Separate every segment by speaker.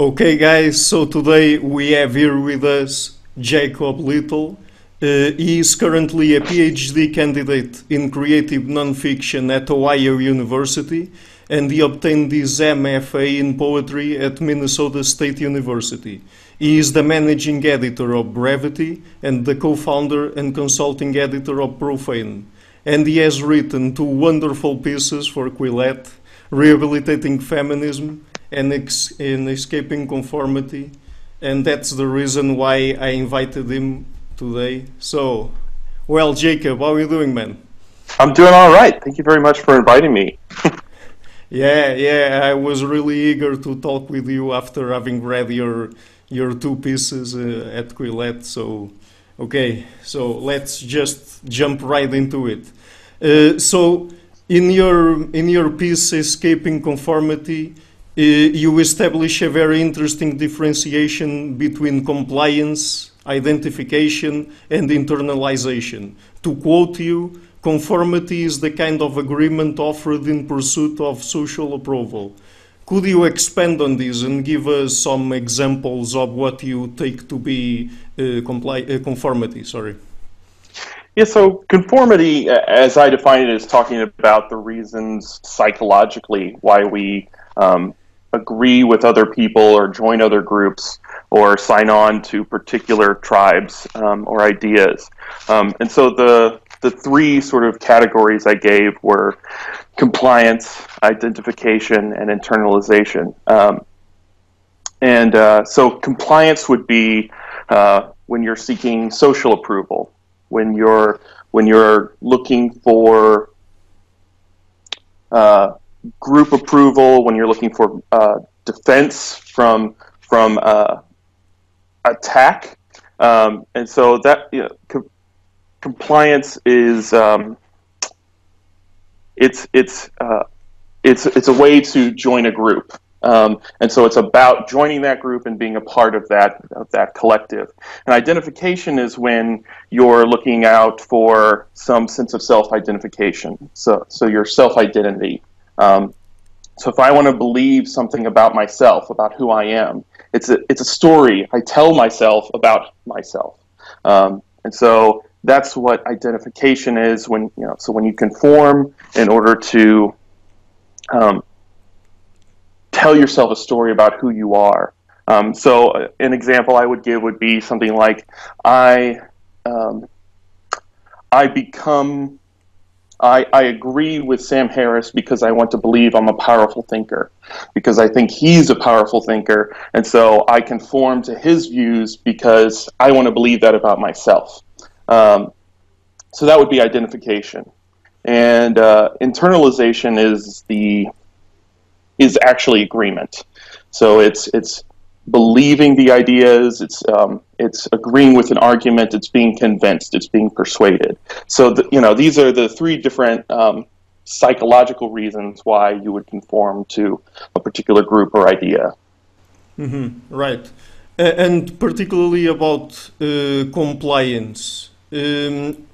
Speaker 1: Okay, guys, so today we have here with us Jacob Little. Uh, he is currently a PhD candidate in creative nonfiction at Ohio University, and he obtained his MFA in poetry at Minnesota State University. He is the managing editor of Brevity and the co founder and consulting editor of Profane. And he has written two wonderful pieces for Quillette Rehabilitating Feminism and, ex- and Escaping Conformity. And that's the reason why I invited him today. So, well, Jacob, how are you doing, man?
Speaker 2: I'm doing all right. Thank you very much for inviting me.
Speaker 1: yeah, yeah, I was really eager to talk with you after having read your your two pieces uh, at Quillette. So, okay, so let's just jump right into it. Uh, so, in your in your piece, escaping conformity, uh, you establish a very interesting differentiation between compliance, identification, and internalization. To quote you, conformity is the kind of agreement offered in pursuit of social approval. Could you expand on this and give us some examples of what you take to be uh, compli- uh, conformity? Sorry.
Speaker 2: Yeah, so conformity, as I define it, is talking about the reasons psychologically why we um, agree with other people or join other groups or sign on to particular tribes um, or ideas. Um, and so the the three sort of categories I gave were compliance, identification, and internalization. Um, and uh, so compliance would be uh, when you're seeking social approval, when you're when you're looking for uh, group approval, when you're looking for uh, defense from from uh, attack, um, and so that you know, compliance is um, it's it's uh, it's it's a way to join a group. Um, and so it's about joining that group and being a part of that of that collective. And identification is when you're looking out for some sense of self-identification. So so your self-identity. Um, so if I want to believe something about myself, about who I am, it's a it's a story I tell myself about myself. Um, and so that's what identification is when you know so when you conform in order to um, tell yourself a story about who you are. Um, so uh, an example i would give would be something like i um, i become I, I agree with Sam Harris because I want to believe I'm a powerful thinker, because I think he's a powerful thinker, and so I conform to his views because I want to believe that about myself. Um, so that would be identification, and uh, internalization is the is actually agreement. So it's it's believing the ideas. It's um, it's agreeing with an argument. It's being convinced. It's being persuaded. So the, you know these are the three different um, psychological reasons why you would conform to a particular group or idea.
Speaker 1: Mm-hmm. Right, and particularly about uh, compliance. Um,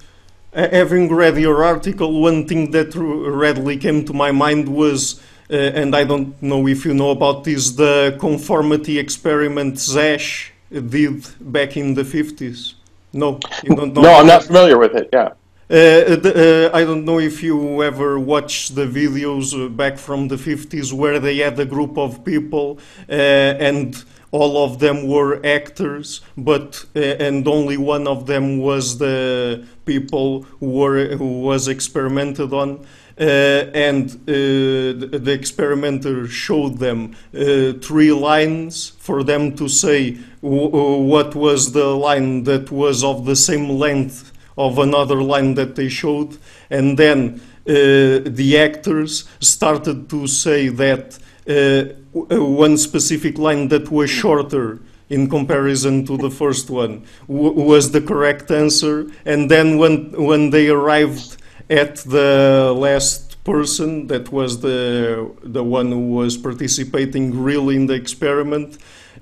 Speaker 1: having read your article, one thing that readily came to my mind was, and I don't know if you know about this, the conformity experiment Asch did back in the 50s. No, you don't know.
Speaker 2: No, I'm not familiar with it. Yeah.
Speaker 1: Uh, the, uh, I don't know if you ever watched the videos uh, back from the 50s where they had a group of people uh, and all of them were actors, but uh, and only one of them was the people who were who was experimented on. Uh, and uh, the, the, experimenter showed them uh, three lines for them to say what was the line that was of the same length of another line that they showed, and then uh, the actors started to say that uh, one specific line that was shorter in comparison to the first one was the correct answer. And then when when they arrived at the last person, that was the the one who was participating really in the experiment.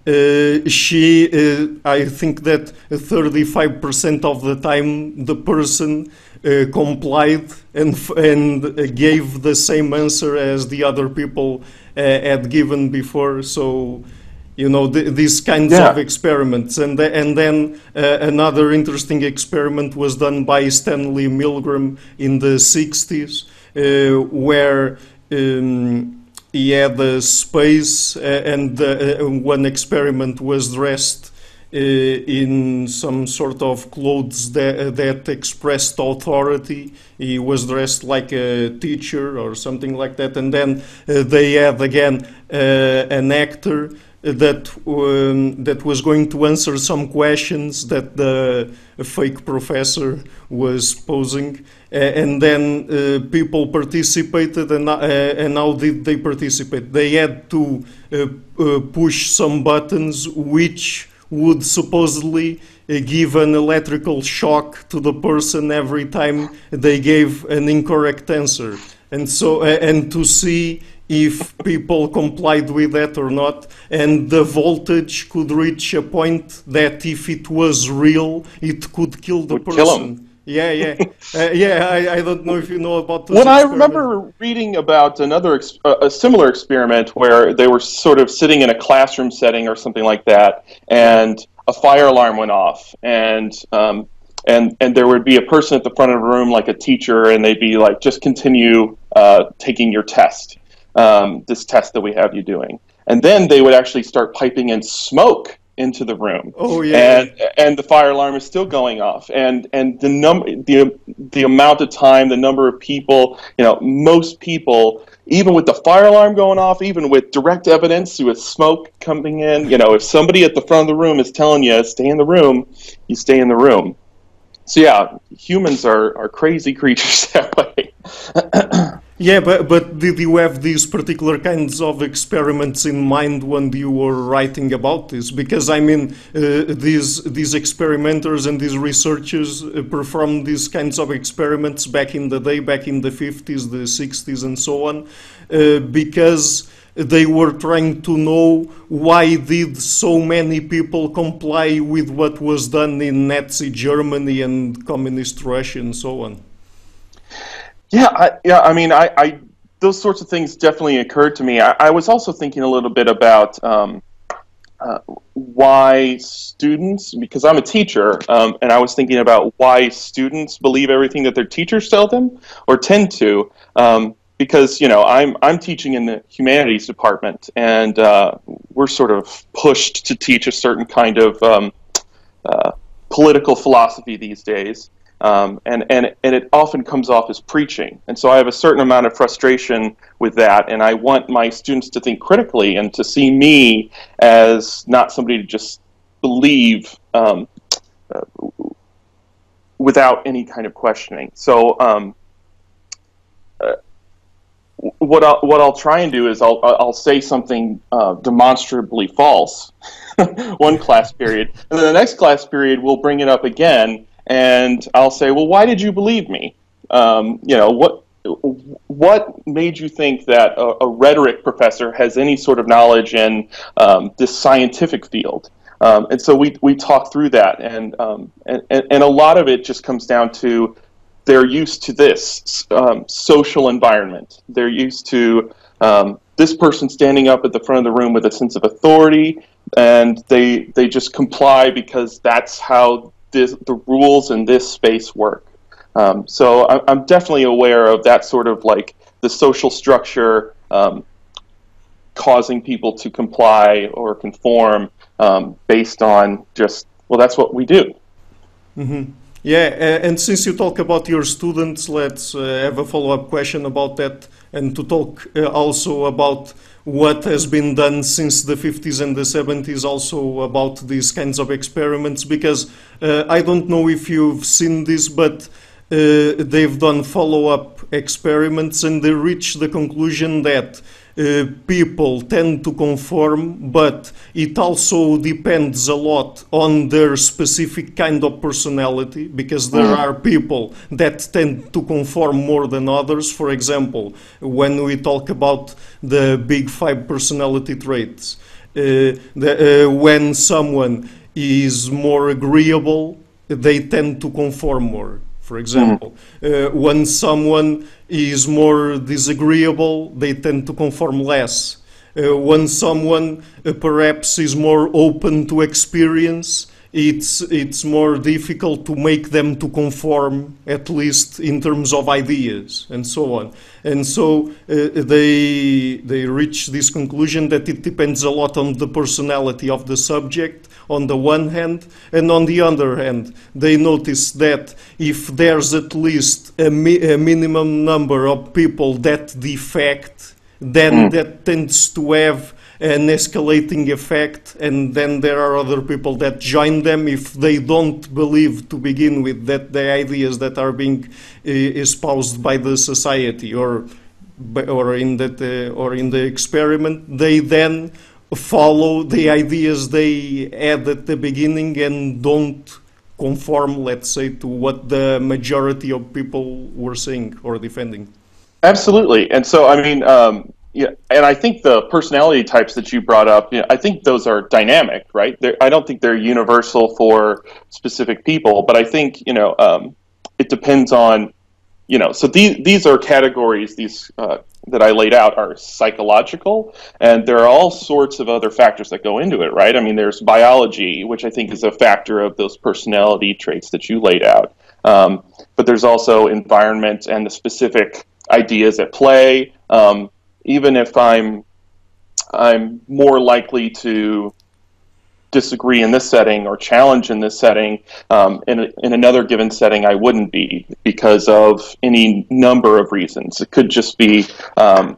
Speaker 1: Uh, she, uh, I think that 35% of the time the person uh, complied and, and gave the same answer as the other people uh, had given before. So you know th these kinds
Speaker 2: Yeah.
Speaker 1: of experiments and th- and then uh, another interesting experiment was done by Stanley Milgram in the 60s uh, where um, he had a space uh, and uh, one experiment was dressed uh, in some sort of clothes that, that expressed authority. He was dressed like a teacher or something like that. And then uh, they had again uh, an actor that um, that was going to answer some questions that the fake professor was posing, uh, and then uh, people participated. And, uh, and how did they participate? They had to uh, uh, push some buttons which would supposedly uh, give an electrical shock to the person every time they gave an incorrect answer, and so and to see if people complied with that or not, and the voltage could reach a point that if it was real, it could kill the
Speaker 2: Would
Speaker 1: person.
Speaker 2: kill 'em.
Speaker 1: Yeah, yeah, uh, yeah. I, I don't know if you know about this.
Speaker 2: When I remember reading about another ex- a a similar experiment where they were sort of sitting in a classroom setting or something like that, and a fire alarm went off, and um, and and there would be a person at the front of the room, like a teacher, and they'd be like, "Just continue uh, taking your test, um, this test that we have you doing," and then they would actually start piping in smoke into the room.
Speaker 1: Oh yeah.
Speaker 2: and and the fire alarm is still going off. And and the number the the amount of time the number of people you know most people even with the fire alarm going off even with direct evidence with smoke coming in you know if somebody at the front of the room is telling you stay in the room you stay in the room so yeah humans are are crazy creatures that way
Speaker 1: Yeah, but, but did you have these particular kinds of experiments in mind when you were writing about this? Because I mean, uh, these these experimenters and these researchers uh, performed these kinds of experiments back in the day, back in the 50s, the 60s, and so on, uh, because they were trying to know why did so many people comply with what was done in Nazi Germany and communist Russia and so on.
Speaker 2: Yeah, I, yeah. I mean, I, I those sorts of things definitely occurred to me. I, I was also thinking a little bit about um, uh, why students, because I'm a teacher, um, and I was thinking about why students believe everything that their teachers tell them or tend to. Um, because you know, I'm I'm teaching in the humanities department, and uh, we're sort of pushed to teach a certain kind of um, uh, political philosophy these days. Um, and, and, and it often comes off as preaching. And so I have a certain amount of frustration with that, and I want my students to think critically and to see me as not somebody to just believe um, uh, without any kind of questioning. So um, what I'll, what I'll try and do is I'll, I'll say something uh, demonstrably false one class period, and then the next class period we'll bring it up again, and I'll say, well, why did you believe me? Um, you know, what what made you think that a, a, rhetoric professor has any sort of knowledge in um, this scientific field? Um, and so we, we talk through that, and, um, and, and a lot of it just comes down to they're used to this um, social environment. They're used to um, this person standing up at the front of the room with a sense of authority, and they they just comply because that's how this, the rules in this space work. Um, so I, I'm definitely aware of that sort of like the social structure um, causing people to comply or conform um, based on just well, that's what we do.
Speaker 1: Mm-hmm. Yeah, and since you talk about your students, let's uh, have a follow-up question about that, and to talk uh, also about what has been done since the 50s and the 70s, also about these kinds of experiments, because uh, I don't know if you've seen this, but they've done follow-up experiments, and they reach the conclusion that uh, people tend to conform, but it also depends a lot on their specific kind of personality because there
Speaker 2: Mhm.
Speaker 1: are people that tend to conform more than others. For example, when we talk about the big five personality traits, uh, the, uh, when someone is more agreeable, they tend to conform more. For example, uh, when someone is more disagreeable, they tend to conform less. uh, when someone uh, perhaps is more open to experience, it's it's more difficult to make them to conform, at least in terms of ideas and so on. And so uh, they they reach this conclusion that it depends a lot on the personality of the subject on the one hand, and on the other hand, they notice that if there's at least a, mi a minimum number of people that defect, then mm. that tends to have an escalating effect, and then there are other people that join them if they don't believe to begin with that the ideas that are being uh, espoused by the society or or in that uh, or in the experiment, they then follow the ideas they had at the beginning and don't conform, let's say, to what the majority of people were saying or defending.
Speaker 2: Absolutely, and so I mean, um, yeah, and I think the personality types that you brought up, you know, I think those are dynamic, right? They're, I don't think they're universal for specific people, but I think you know um, it depends on, you know, so these these are categories, these uh, that I laid out are psychological, and there are all sorts of other factors that go into it, right? I mean, there's biology, which I think is a factor of those personality traits that you laid out. Um, but there's also environment and the specific ideas at play. Um, even if I'm I'm more likely to disagree in this setting or challenge in this setting, um, in, in another given setting, I wouldn't be because of any number of reasons. It could just be um,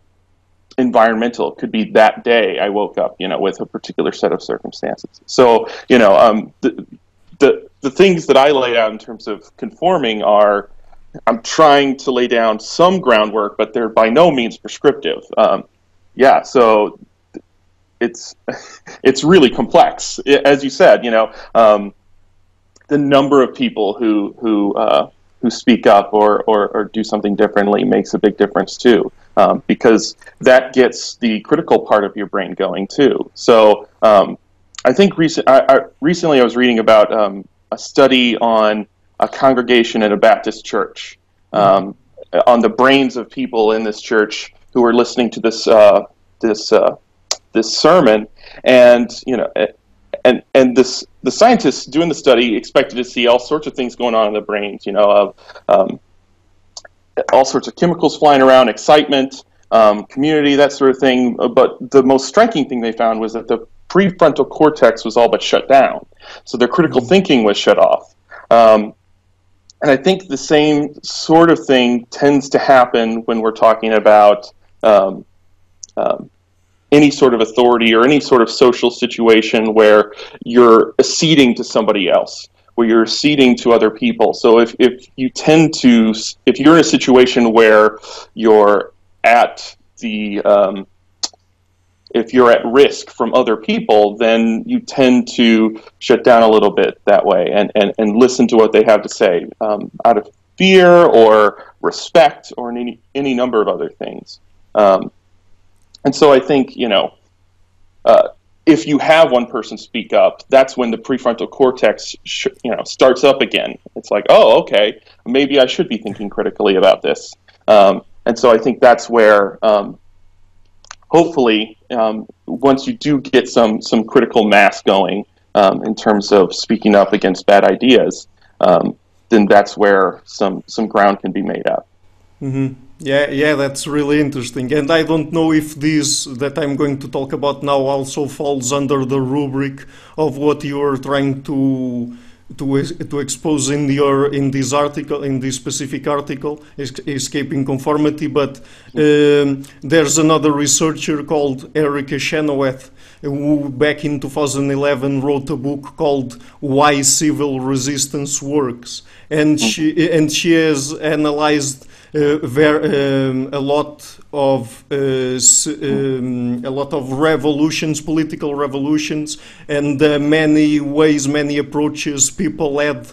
Speaker 2: environmental. It could be that day I woke up, you know, with a particular set of circumstances. So, you know, um, the, the, the things that I lay out in terms of conforming are I'm trying to lay down some groundwork, but they're by no means prescriptive. Um, yeah, so it's it's really complex. As you said, you know, um, the number of people who who uh, who speak up or, or, or, do something differently makes a big difference too, um, because that gets the critical part of your brain going too. So um, I think recent, I, I, recently I was reading about um, a study on a congregation at a Baptist church um, on the brains of people in this church who were listening to this uh, this uh, this sermon, and you know, and and this the scientists doing the study expected to see all sorts of things going on in the brains, you know, of um, all sorts of chemicals flying around, excitement, um, community, that sort of thing. But the most striking thing they found was that the prefrontal cortex was all but shut down, so their critical mm-hmm. thinking was shut off. Um, and I think the same sort of thing tends to happen when we're talking about um, um, any sort of authority or any sort of social situation where you're acceding to somebody else where you're ceding to other people. So if, if you tend to if you're in a situation where you're at the um, if you're at risk from other people then you tend to shut down a little bit that way and, and, and listen to what they have to say um, out of fear or respect or any, any number of other things um, and so I think, you know, uh, if you have one person speak up, that's when the prefrontal cortex, sh- you know, starts up again. It's like, oh, okay, maybe I should be thinking critically about this. Um, and so I think that's where, um, hopefully, um, once you do get some some critical mass going um, in terms of speaking up against bad ideas, um, then that's where some some ground can be made up.
Speaker 1: Mm-hmm. Yeah, yeah, that's really interesting. And I don't know if this that I'm going to talk about now also falls under the rubric of what you are trying to to to expose in your in this article in this specific article escaping conformity but um, there's another researcher called Erica Chenoweth who back in 2011 wrote a book called why civil resistance works. And she and she has analyzed uh, um, a lot of uh, um, a lot of revolutions, political revolutions, and uh, many ways, many approaches people had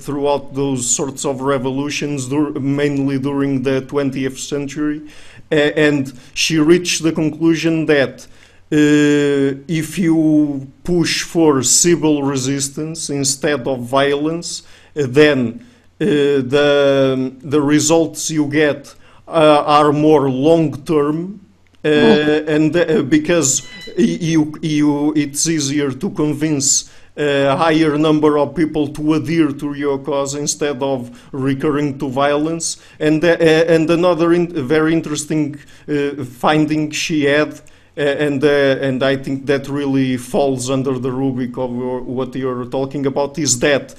Speaker 1: throughout those sorts of revolutions, mainly during the 20th century. and she reached the conclusion that uh, if you push for civil resistance instead of violence, uh, then the, the results you get uh, are more long term Uh, and uh, because you, you, it's easier to convince a higher number of people to adhere to your cause instead of recurring to violence. And, uh, and another in, very interesting uh, finding she had, uh, and, uh, and I think that really falls under the rubric of what you're talking about, is that uh,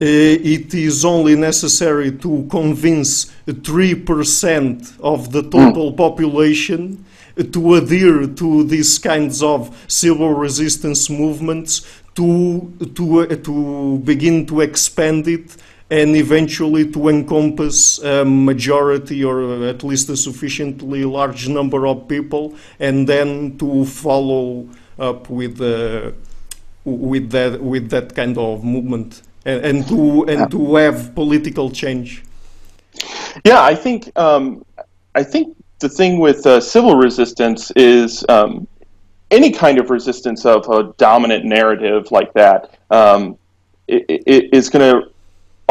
Speaker 1: it is only necessary to convince 3% of the total mm. population to adhere to these kinds of civil resistance movements to, to, uh, to begin to expand it and eventually to encompass a majority or at least a sufficiently large number of people and then to follow up with, uh, with, that, with that kind of movement and, and to, and to have political change.
Speaker 2: Yeah, I think um, I think the thing with uh, civil resistance is um, any kind of resistance of a dominant narrative like that um, it, it is going to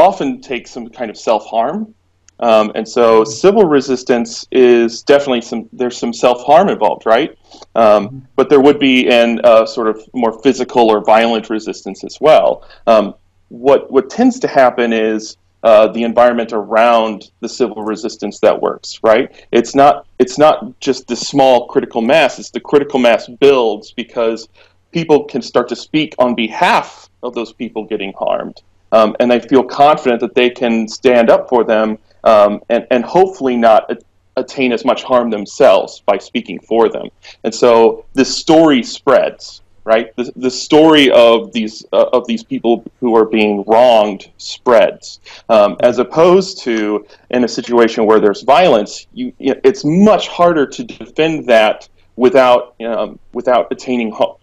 Speaker 2: often take some kind of self harm. Um, and so civil resistance is definitely some there's some self harm involved, right? Um, but there would be an uh, sort of more physical or violent resistance as well. Um, what what tends to happen is uh, the environment around the civil resistance that works, right? It's not it's not just the small critical mass; it's the critical mass builds because people can start to speak on behalf of those people getting harmed, um, and they feel confident that they can stand up for them um, and and hopefully not attain as much harm themselves by speaking for them. And so this story spreads, right? The, the story of these uh, of these people who are being wronged spreads, um, as opposed to in a situation where there's violence. You, you know, it's much harder to defend that without um, without attaining ha-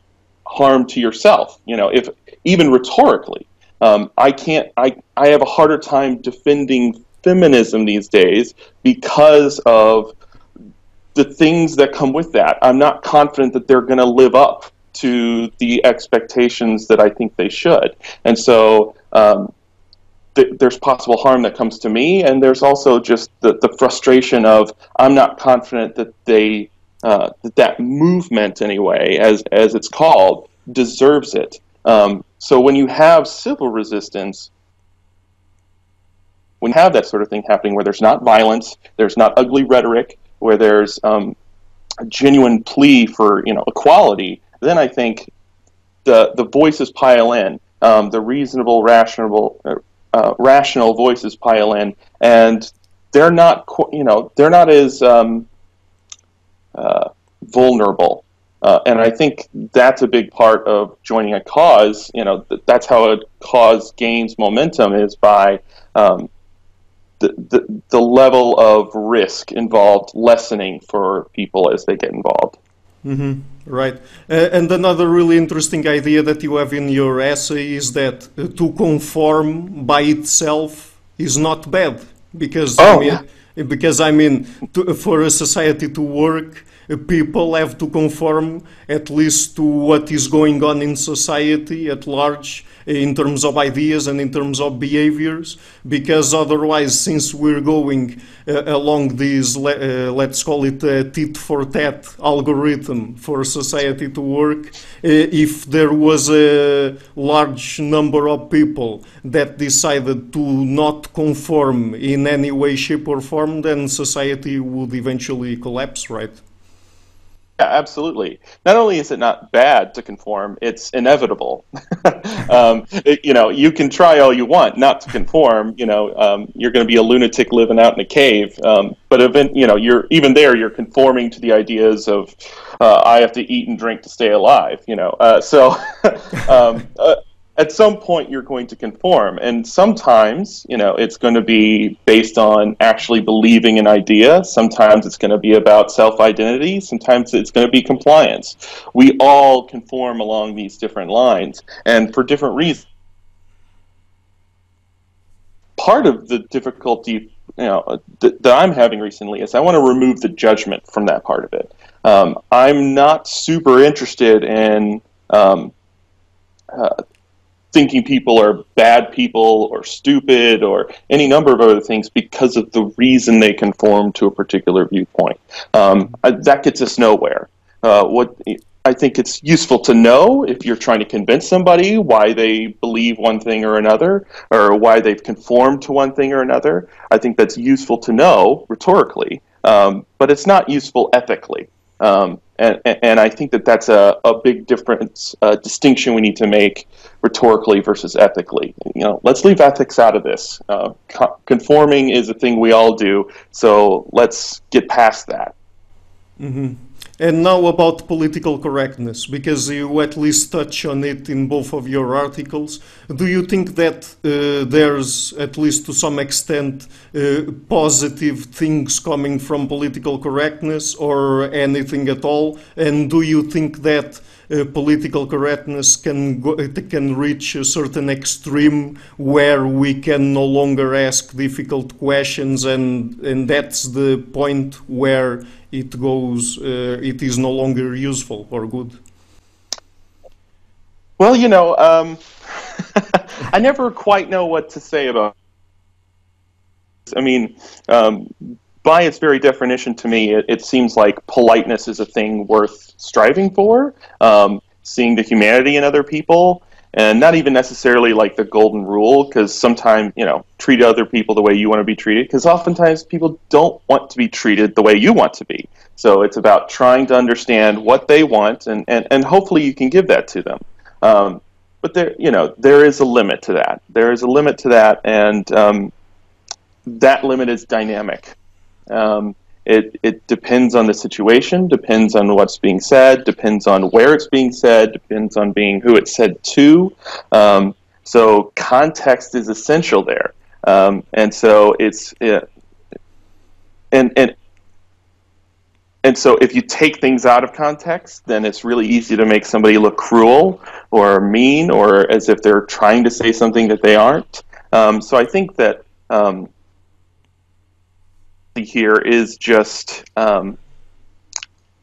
Speaker 2: harm to yourself. You know, if even rhetorically, um, I can't. I I have a harder time defending feminism these days because of the things that come with that. I'm not confident that they're going to live up to the expectations that I think they should. And so um, th- there's possible harm that comes to me, and there's also just the, the frustration of I'm not confident that they uh, that that movement anyway, as as it's called, deserves it. Um, so when you have civil resistance, when you have that sort of thing happening, where there's not violence, there's not ugly rhetoric, where there's um, a genuine plea for you know equality, then I think the the voices pile in, um, the reasonable, rational, uh, rational voices pile in, and they're not you know they're not as um, uh, vulnerable. Uh, and I think that's a big part of joining a cause. You know, th- that's how a cause gains momentum is by um, the, the, the level of risk involved lessening for people as they get involved.
Speaker 1: Mm-hmm. Right. Uh, and another really interesting idea that you have in your essay is that uh, to conform by itself is not bad because oh, I mean, yeah. because I mean to, for a society to work people have to conform at least to what is going on in society at large in terms of ideas and in terms of behaviors because otherwise since we're going uh, along this uh, let's call it a tit for tat algorithm for society to work uh, if there was a large number of people that decided to not conform in any way shape or form then society would eventually collapse right
Speaker 2: absolutely. Not only is it not bad to conform, it's inevitable. um, it, you know, you can try all you want not to conform. You know, um, you're going to be a lunatic living out in a cave. Um, but event, you know, you're even there. You're conforming to the ideas of uh, I have to eat and drink to stay alive. You know, uh, so um, uh, at some point you're going to conform. And sometimes you know it's going to be based on actually believing an idea. Sometimes it's going to be about self-identity. Sometimes it's going to be compliance. We all conform along these different lines and for different reasons. Part of the difficulty you know th- that i'm having recently is i want to remove the judgment from that part of it. Um, i'm not super interested in um, uh, thinking people are bad people or stupid or any number of other things because of the reason they conform to a particular viewpoint. Um, that gets us nowhere. Uh, what I think it's useful to know if you're trying to convince somebody why they believe one thing or another, or why they've conformed to one thing or another. I think that's useful to know rhetorically, um, but it's not useful ethically. Um, and, and I think that that's a, a big difference, a distinction we need to make rhetorically versus ethically. You know, let's leave ethics out of this. Uh, co- conforming is a thing we all do, so let's get past that.
Speaker 1: Mm-hmm. And now about political correctness, because you at least touch on it in both of your articles. Do you think that uh, there's, at least to some extent, uh, positive things coming from political correctness or anything at all? And do you think that political correctness can go, can reach a certain extreme where we can no longer ask difficult questions, and and that's the point where it goes, uh, it is no longer useful or good?
Speaker 2: Well, you know, um, I never quite know what to say about. I mean, um, by its very definition, to me, it, it, seems like politeness is a thing worth striving for. Um, seeing the humanity in other people, and not even necessarily like the golden rule because sometimes you know treat other people the way you want to be treated because oftentimes people don't want to be treated the way you want to be. So it's about trying to understand what they want and and, and hopefully you can give that to them. Um, but there you know there is a limit to that. There is a limit to that and um, that limit is dynamic um, it, it depends on the situation, depends on what's being said, depends on where it's being said, depends on being who it's said to. Um, so context is essential there, um, and so it's it, and and and so if you take things out of context, then it's really easy to make somebody look cruel or mean or as if they're trying to say something that they aren't. Um, so I think that um, here is just um,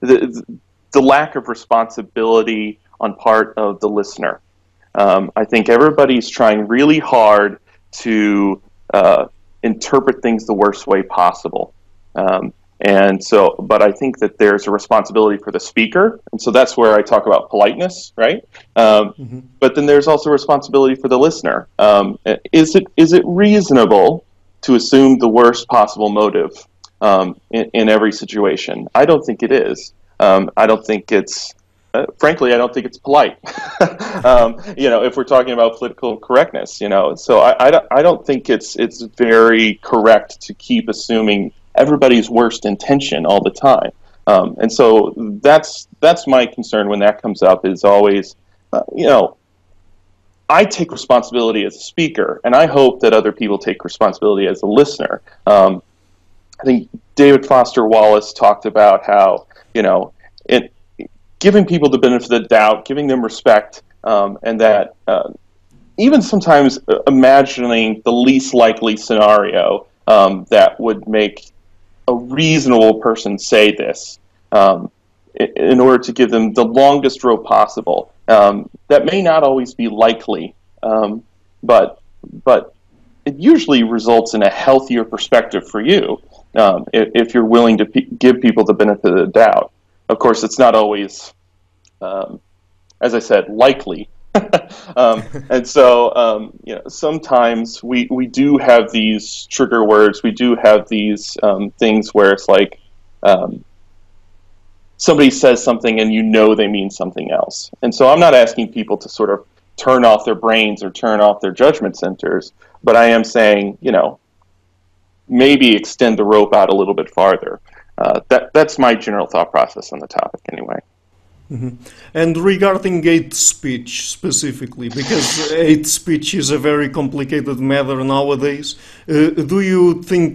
Speaker 2: the, the lack of responsibility on part of the listener. Um, I think everybody's trying really hard to uh, interpret things the worst way possible. Um, and so, but I think that there's a responsibility for the speaker, and so that's where I talk about politeness, right? Um, mm-hmm. But then there's also responsibility for the listener. Um, is it is it reasonable to assume the worst possible motive um, in, in, every situation. I don't think it is. Um, I don't think it's. Uh, frankly, I don't think it's polite. um, you know, if we're talking about political correctness, you know, so I, I, don't, I don't think it's it's very correct to keep assuming everybody's worst intention all the time. Um, and so that's that's my concern when that comes up is always, uh, you know, I take responsibility as a speaker, and I hope that other people take responsibility as a listener. Um, I think David Foster Wallace talked about how, you know, it, giving people the benefit of the doubt, giving them respect, um, and that uh, even sometimes uh, imagining the least likely scenario um, that would make a reasonable person say this um, in order to give them the longest rope possible. Um, that may not always be likely, um, but but it usually results in a healthier perspective for you um, if, if, you're willing to p- give people the benefit of the doubt. Of course, it's not always, um, as I said, likely. um, and so, um, you know, sometimes we, we do have these trigger words. We do have these things where it's like somebody says something and you know they mean something else. And so I'm not asking people to sort of turn off their brains or turn off their judgment centers, but I am saying, you know, maybe extend the rope out a little bit farther. Uh, that that's my general thought process on the topic, anyway.
Speaker 1: Mm-hmm. And regarding hate speech specifically, because hate speech is a very complicated matter nowadays, uh, do you think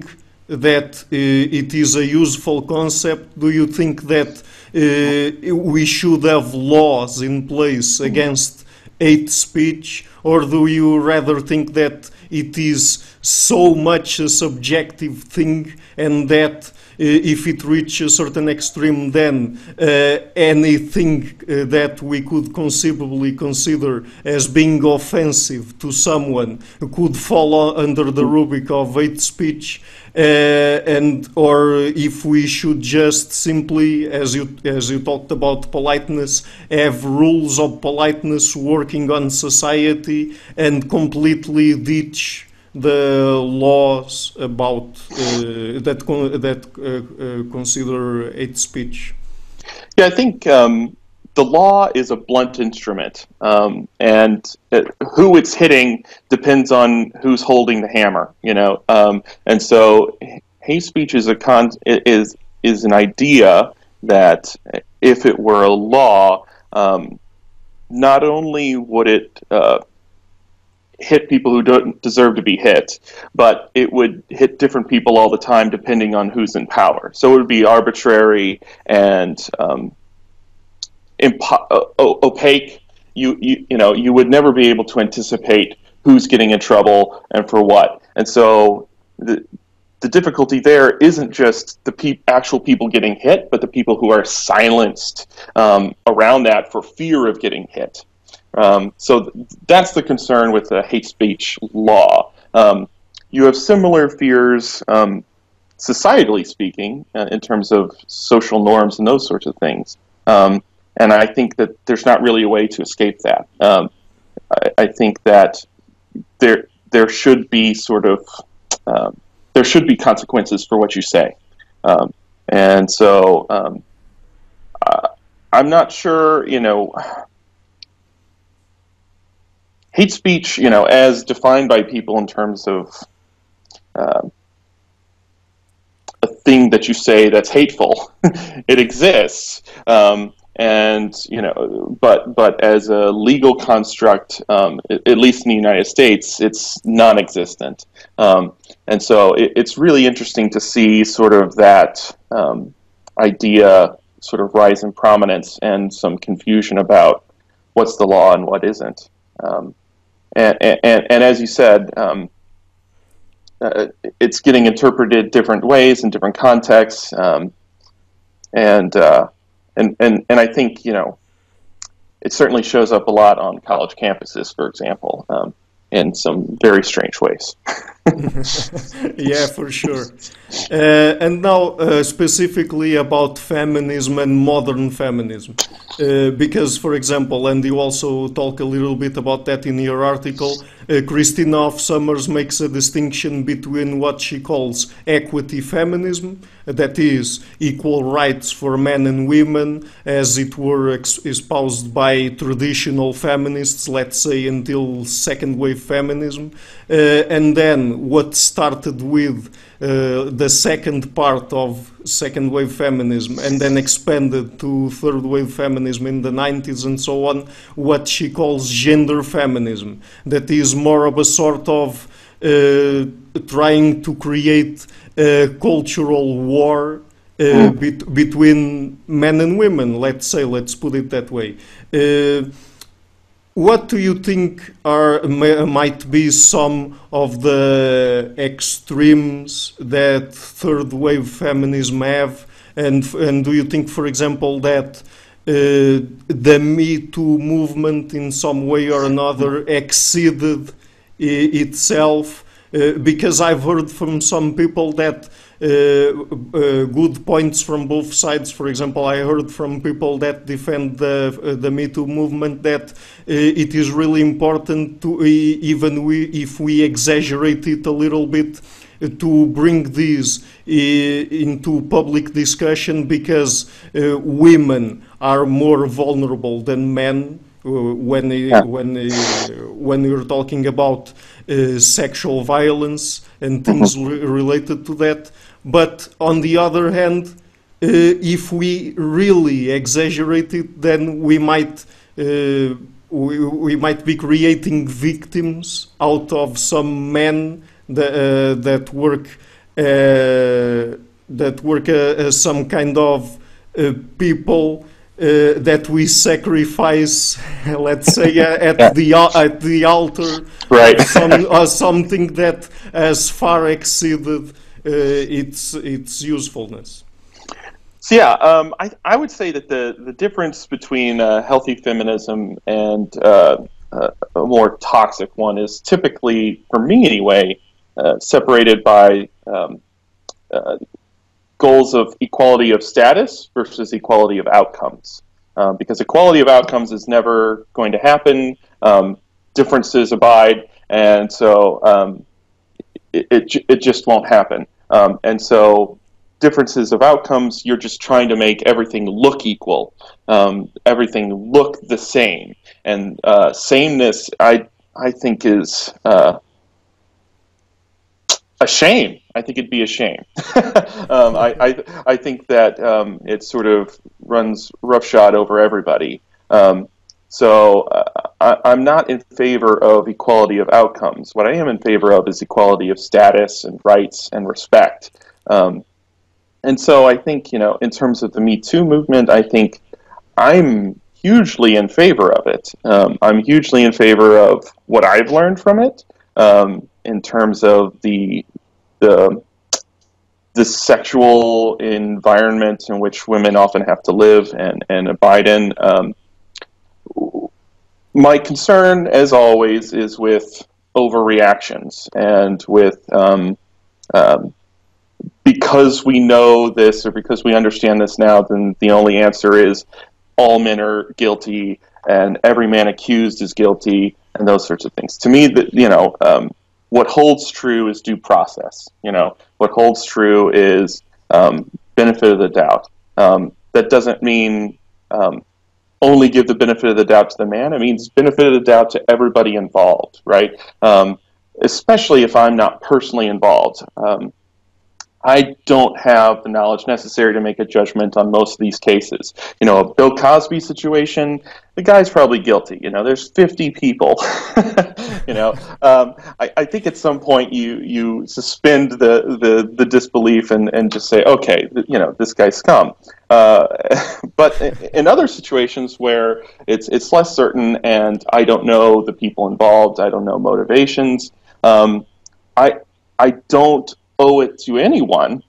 Speaker 1: that uh, it is a useful concept? Do you think that Uh, we should have laws in place against hate speech, or do you rather think that it is so much a subjective thing and that Uh, if it reaches a certain extreme, then uh, anything uh, that we could conceivably consider as being offensive to someone could fall under the rubric of hate speech. Uh, and or if we should just simply, as you as you talked about politeness, have rules of politeness working on society and completely ditch the laws about uh, that con that uh, uh, consider hate speech.
Speaker 2: Yeah, I think um, the law is a blunt instrument, um, and it, who it's hitting depends on who's holding the hammer. You know, um, and so hate speech is a con is is an idea that if it were a law, um, not only would it uh, hit people who don't deserve to be hit, but it would hit different people all the time depending on who's in power. So it would be arbitrary and um, impo- opaque. You, you you know you would never be able to anticipate who's getting in trouble and for what. And so the the difficulty there isn't just the pe- actual people getting hit, but the people who are silenced um, around that for fear of getting hit. Um, so th- that's the concern with the hate speech law. Um, you have similar fears, um, societally speaking, uh, in terms of social norms and those sorts of things. Um, and I think that there's not really a way to escape that. Um, I, I, think that there there should be sort of um, there should be consequences for what you say, and so uh, I'm not sure. You know, hate speech. You know, as defined by people in terms of uh, a thing that you say that's hateful, it exists. Um, and you know, but but as a legal construct, um, at least in the United States, it's non-existent. Um, and so it, it's really interesting to see sort of that um, idea sort of rise in prominence and some confusion about what's the law and what isn't. Um, and, and, and as you said, um, uh, it's getting interpreted different ways in different contexts. Um, and uh, and and and I think you know it certainly shows up a lot on college campuses, for example, um, in some very strange ways.
Speaker 1: yeah, for sure. Uh, and now, uh, specifically about feminism and modern feminism. Uh, because, for example, and you also talk a little bit about that in your article, uh, Christina Hoff Sommers makes a distinction between what she calls equity feminism, that is, equal rights for men and women, as it were espoused by traditional feminists, let's say until second wave feminism, uh, and then what started with uh, the second part of second wave feminism and then expanded to third wave feminism in the 90s and so on, what she calls gender feminism. That is more of a sort of uh, trying to create a cultural war uh, bet between men and women, let's say, let's put it that way. Uh, what do you think are might be some of the extremes that third wave feminism have, and and do you think, for example, that uh, the Me Too movement in some way or another exceeded itself? Uh, because I've heard from some people that uh, uh, good points from both sides. For example, I heard from people that defend the uh, the Me Too movement that it is really important to even we if we exaggerate it a little bit to bring this into public discussion because uh, women are more vulnerable than men uh, when when uh, when you're talking about sexual violence and things mm -hmm. related to that. But on the other hand, uh, if we really exaggerate it, then we might uh, we, we, might be creating victims out of some men that, uh, that work uh, that work uh, as some kind of uh, people uh, that we sacrifice, let's say, uh, at yeah. the at the altar,
Speaker 2: right?
Speaker 1: Some, something that has far exceeded its its usefulness?
Speaker 2: So yeah, um, I, I would say that the, the difference between uh, healthy feminism and uh, uh, a more toxic one is typically, for me anyway, uh, separated by um, uh, goals of equality of status versus equality of outcomes. Um, because equality of outcomes is never going to happen. Um, differences abide, and so um, it, it, it, just won't happen. Um, and so differences of outcomes, you're just trying to make everything look equal, um, everything look the same, and uh, sameness, I I think is uh, a shame. I think it'd be a shame. um, I, I, I think that um, it sort of runs roughshod over everybody. Um, so uh, I, am not in favor of equality of outcomes. What I am in favor of is equality of status and rights and respect. Um, and so I think, you know, in terms of the Me Too movement, I think I'm hugely in favor of it. Um, I'm hugely in favor of what I've learned from it um, in terms of the the the sexual environment in which women often have to live and, and abide in. Um, my concern, as always, is with overreactions and with um, um, because we know this or because we understand this now, then the only answer is all men are guilty and every man accused is guilty and those sorts of things. To me, that you know, um, what holds true is due process. You know, what holds true is um, benefit of the doubt. Um, that doesn't mean um, only give the benefit of the doubt to the man. It means benefit of the doubt to everybody involved, right? Um, especially if I'm not personally involved. Um, I don't have the knowledge necessary to make a judgment on most of these cases. You know, a Bill Cosby situation, the guy's probably guilty. You know, there's 50 people. you know, um, I, I, think at some point you you suspend the the, the disbelief and, and just say, okay, you know, this guy's scum. Uh, but in other situations where it's it's less certain and I don't know the people involved, I don't know motivations. Um, I I don't owe it to anyone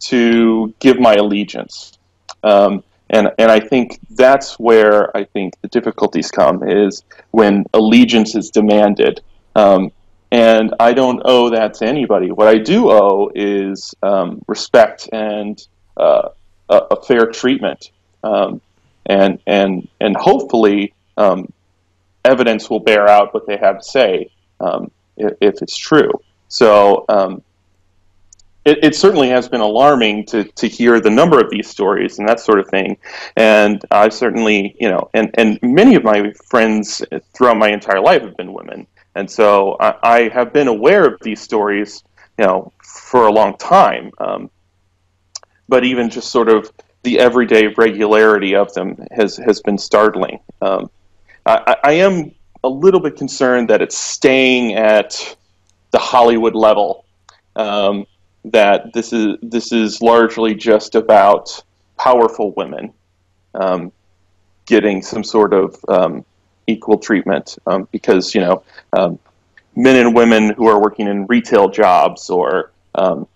Speaker 2: to give my allegiance. Um, and, and I think that's where I think the difficulties come is when allegiance is demanded. Um, and I don't owe that to anybody. What I do owe is um, respect and uh, a, a, fair treatment. Um, and, and, and hopefully, um, evidence will bear out what they have to say um, if, if, it's true. So, it, it, certainly has been alarming to, to hear the number of these stories and that sort of thing. And I've certainly, you know, and, and many of my friends throughout my entire life have been women. And so I, I have been aware of these stories, you know, for a long time. Um, but even just sort of the everyday regularity of them has, has been startling. Um, I, I am a little bit concerned that it's staying at the Hollywood level. Um, that this is this is largely just about powerful women um, getting some sort of um, equal treatment um, because you know um, men and women who are working in retail jobs or um,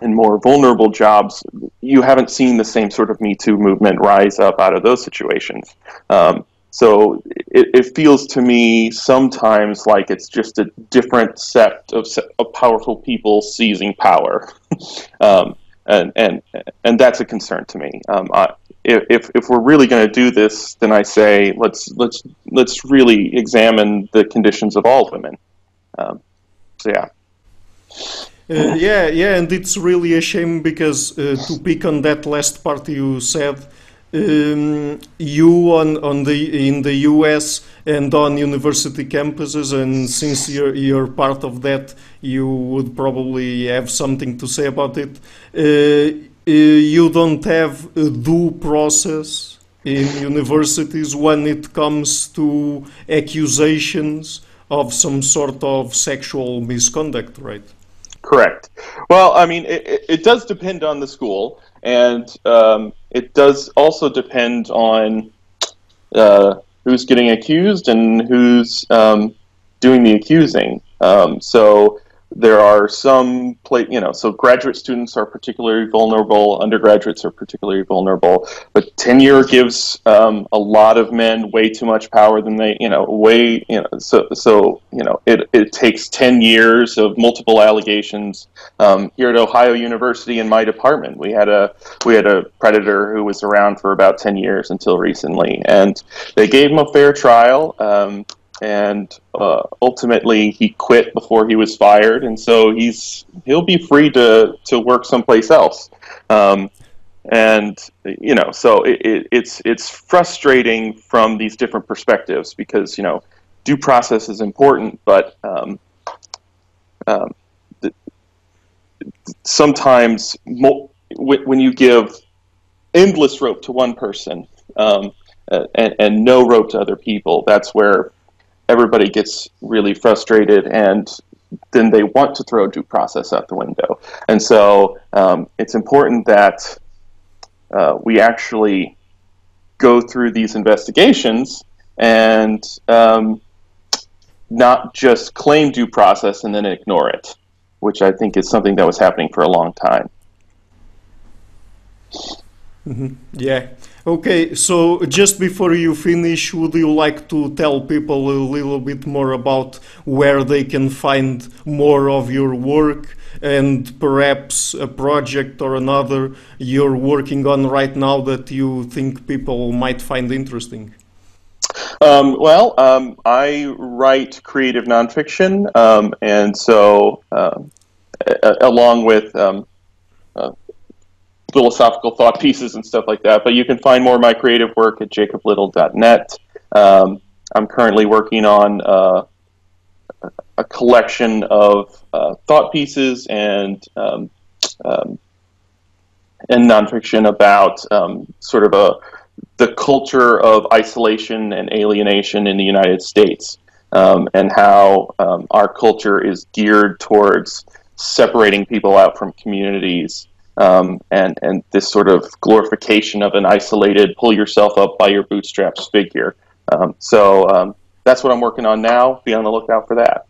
Speaker 2: in more vulnerable jobs, you haven't seen the same sort of Me Too movement rise up out of those situations. Um, so it, it, feels to me sometimes like it's just a different set of, of powerful people seizing power, um, and and and that's a concern to me. Um, I, if if we're really going to do this, then I say let's let's let's really examine the conditions of all women. Um, so yeah.
Speaker 1: Uh, yeah, yeah, and it's really a shame because uh, to pick on that last part you said, um, you on, on the in the US and on university campuses, and since you're, you're part of that, you would probably have something to say about it. Uh, uh, you don't have a due process in universities when it comes to accusations of some sort of sexual misconduct, right?
Speaker 2: Correct. Well, I mean, it, it does depend on the school, and um, it does also depend on uh, who's getting accused and who's um, doing the accusing. Um, so there are some play, you know, so graduate students are particularly vulnerable, undergraduates are particularly vulnerable, but tenure gives um, a lot of men way too much power than they, you know, way, you know, so, so you know, it, it takes 10 years of multiple allegations. Um, here at Ohio University in my department, we had a, we had a predator who was around for about 10 years until recently, and they gave him a fair trial. Um, and uh, ultimately he quit before he was fired, and so he's he'll be free to to work someplace else. Um, and you know, so it, it, it's it's frustrating from these different perspectives because you know due process is important, but um, um, sometimes mo- when you give endless rope to one person um, and, and, no rope to other people, that's where everybody gets really frustrated and then they want to throw due process out the window. And so um, it's important that uh, we actually go through these investigations and um, not just claim due process and then ignore it, which I think is something that was happening for a long time.
Speaker 1: Mm-hmm. Yeah. Okay, so just before you finish, would you like to tell people a little bit more about where they can find more of your work and perhaps a project or another you're working on right now that you think people might find interesting?
Speaker 2: Um, well, um, I write creative nonfiction, um, and so uh, along with um, philosophical thought pieces and stuff like that. But you can find more of my creative work at jacoblittle.net. Um, I'm currently working on uh, a collection of uh, thought pieces and um, um, and nonfiction about um, sort of a the culture of isolation and alienation in the United States, um, and how um, our culture is geared towards separating people out from communities um, and and this sort of glorification of an isolated, pull yourself up by your bootstraps figure. Um, so um, that's what I'm working on now. Be on the lookout for that.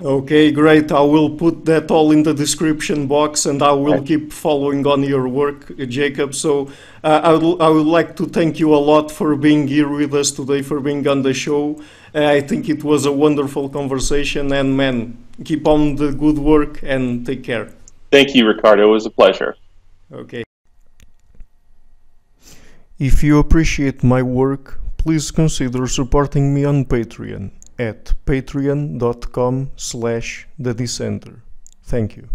Speaker 1: Okay, great. I will put that all in the description box and I will keep following on your work, Jacob. So uh, I, would, I would like to thank you a lot for being here with us today, for being on the show. Uh, I think it was a wonderful conversation and man, keep on the good work and take care.
Speaker 2: Thank you, Ricardo. It was a pleasure.
Speaker 1: Okay. If you appreciate my work, please consider supporting me on Patreon at patreon.com slash the dissenter. Thank you.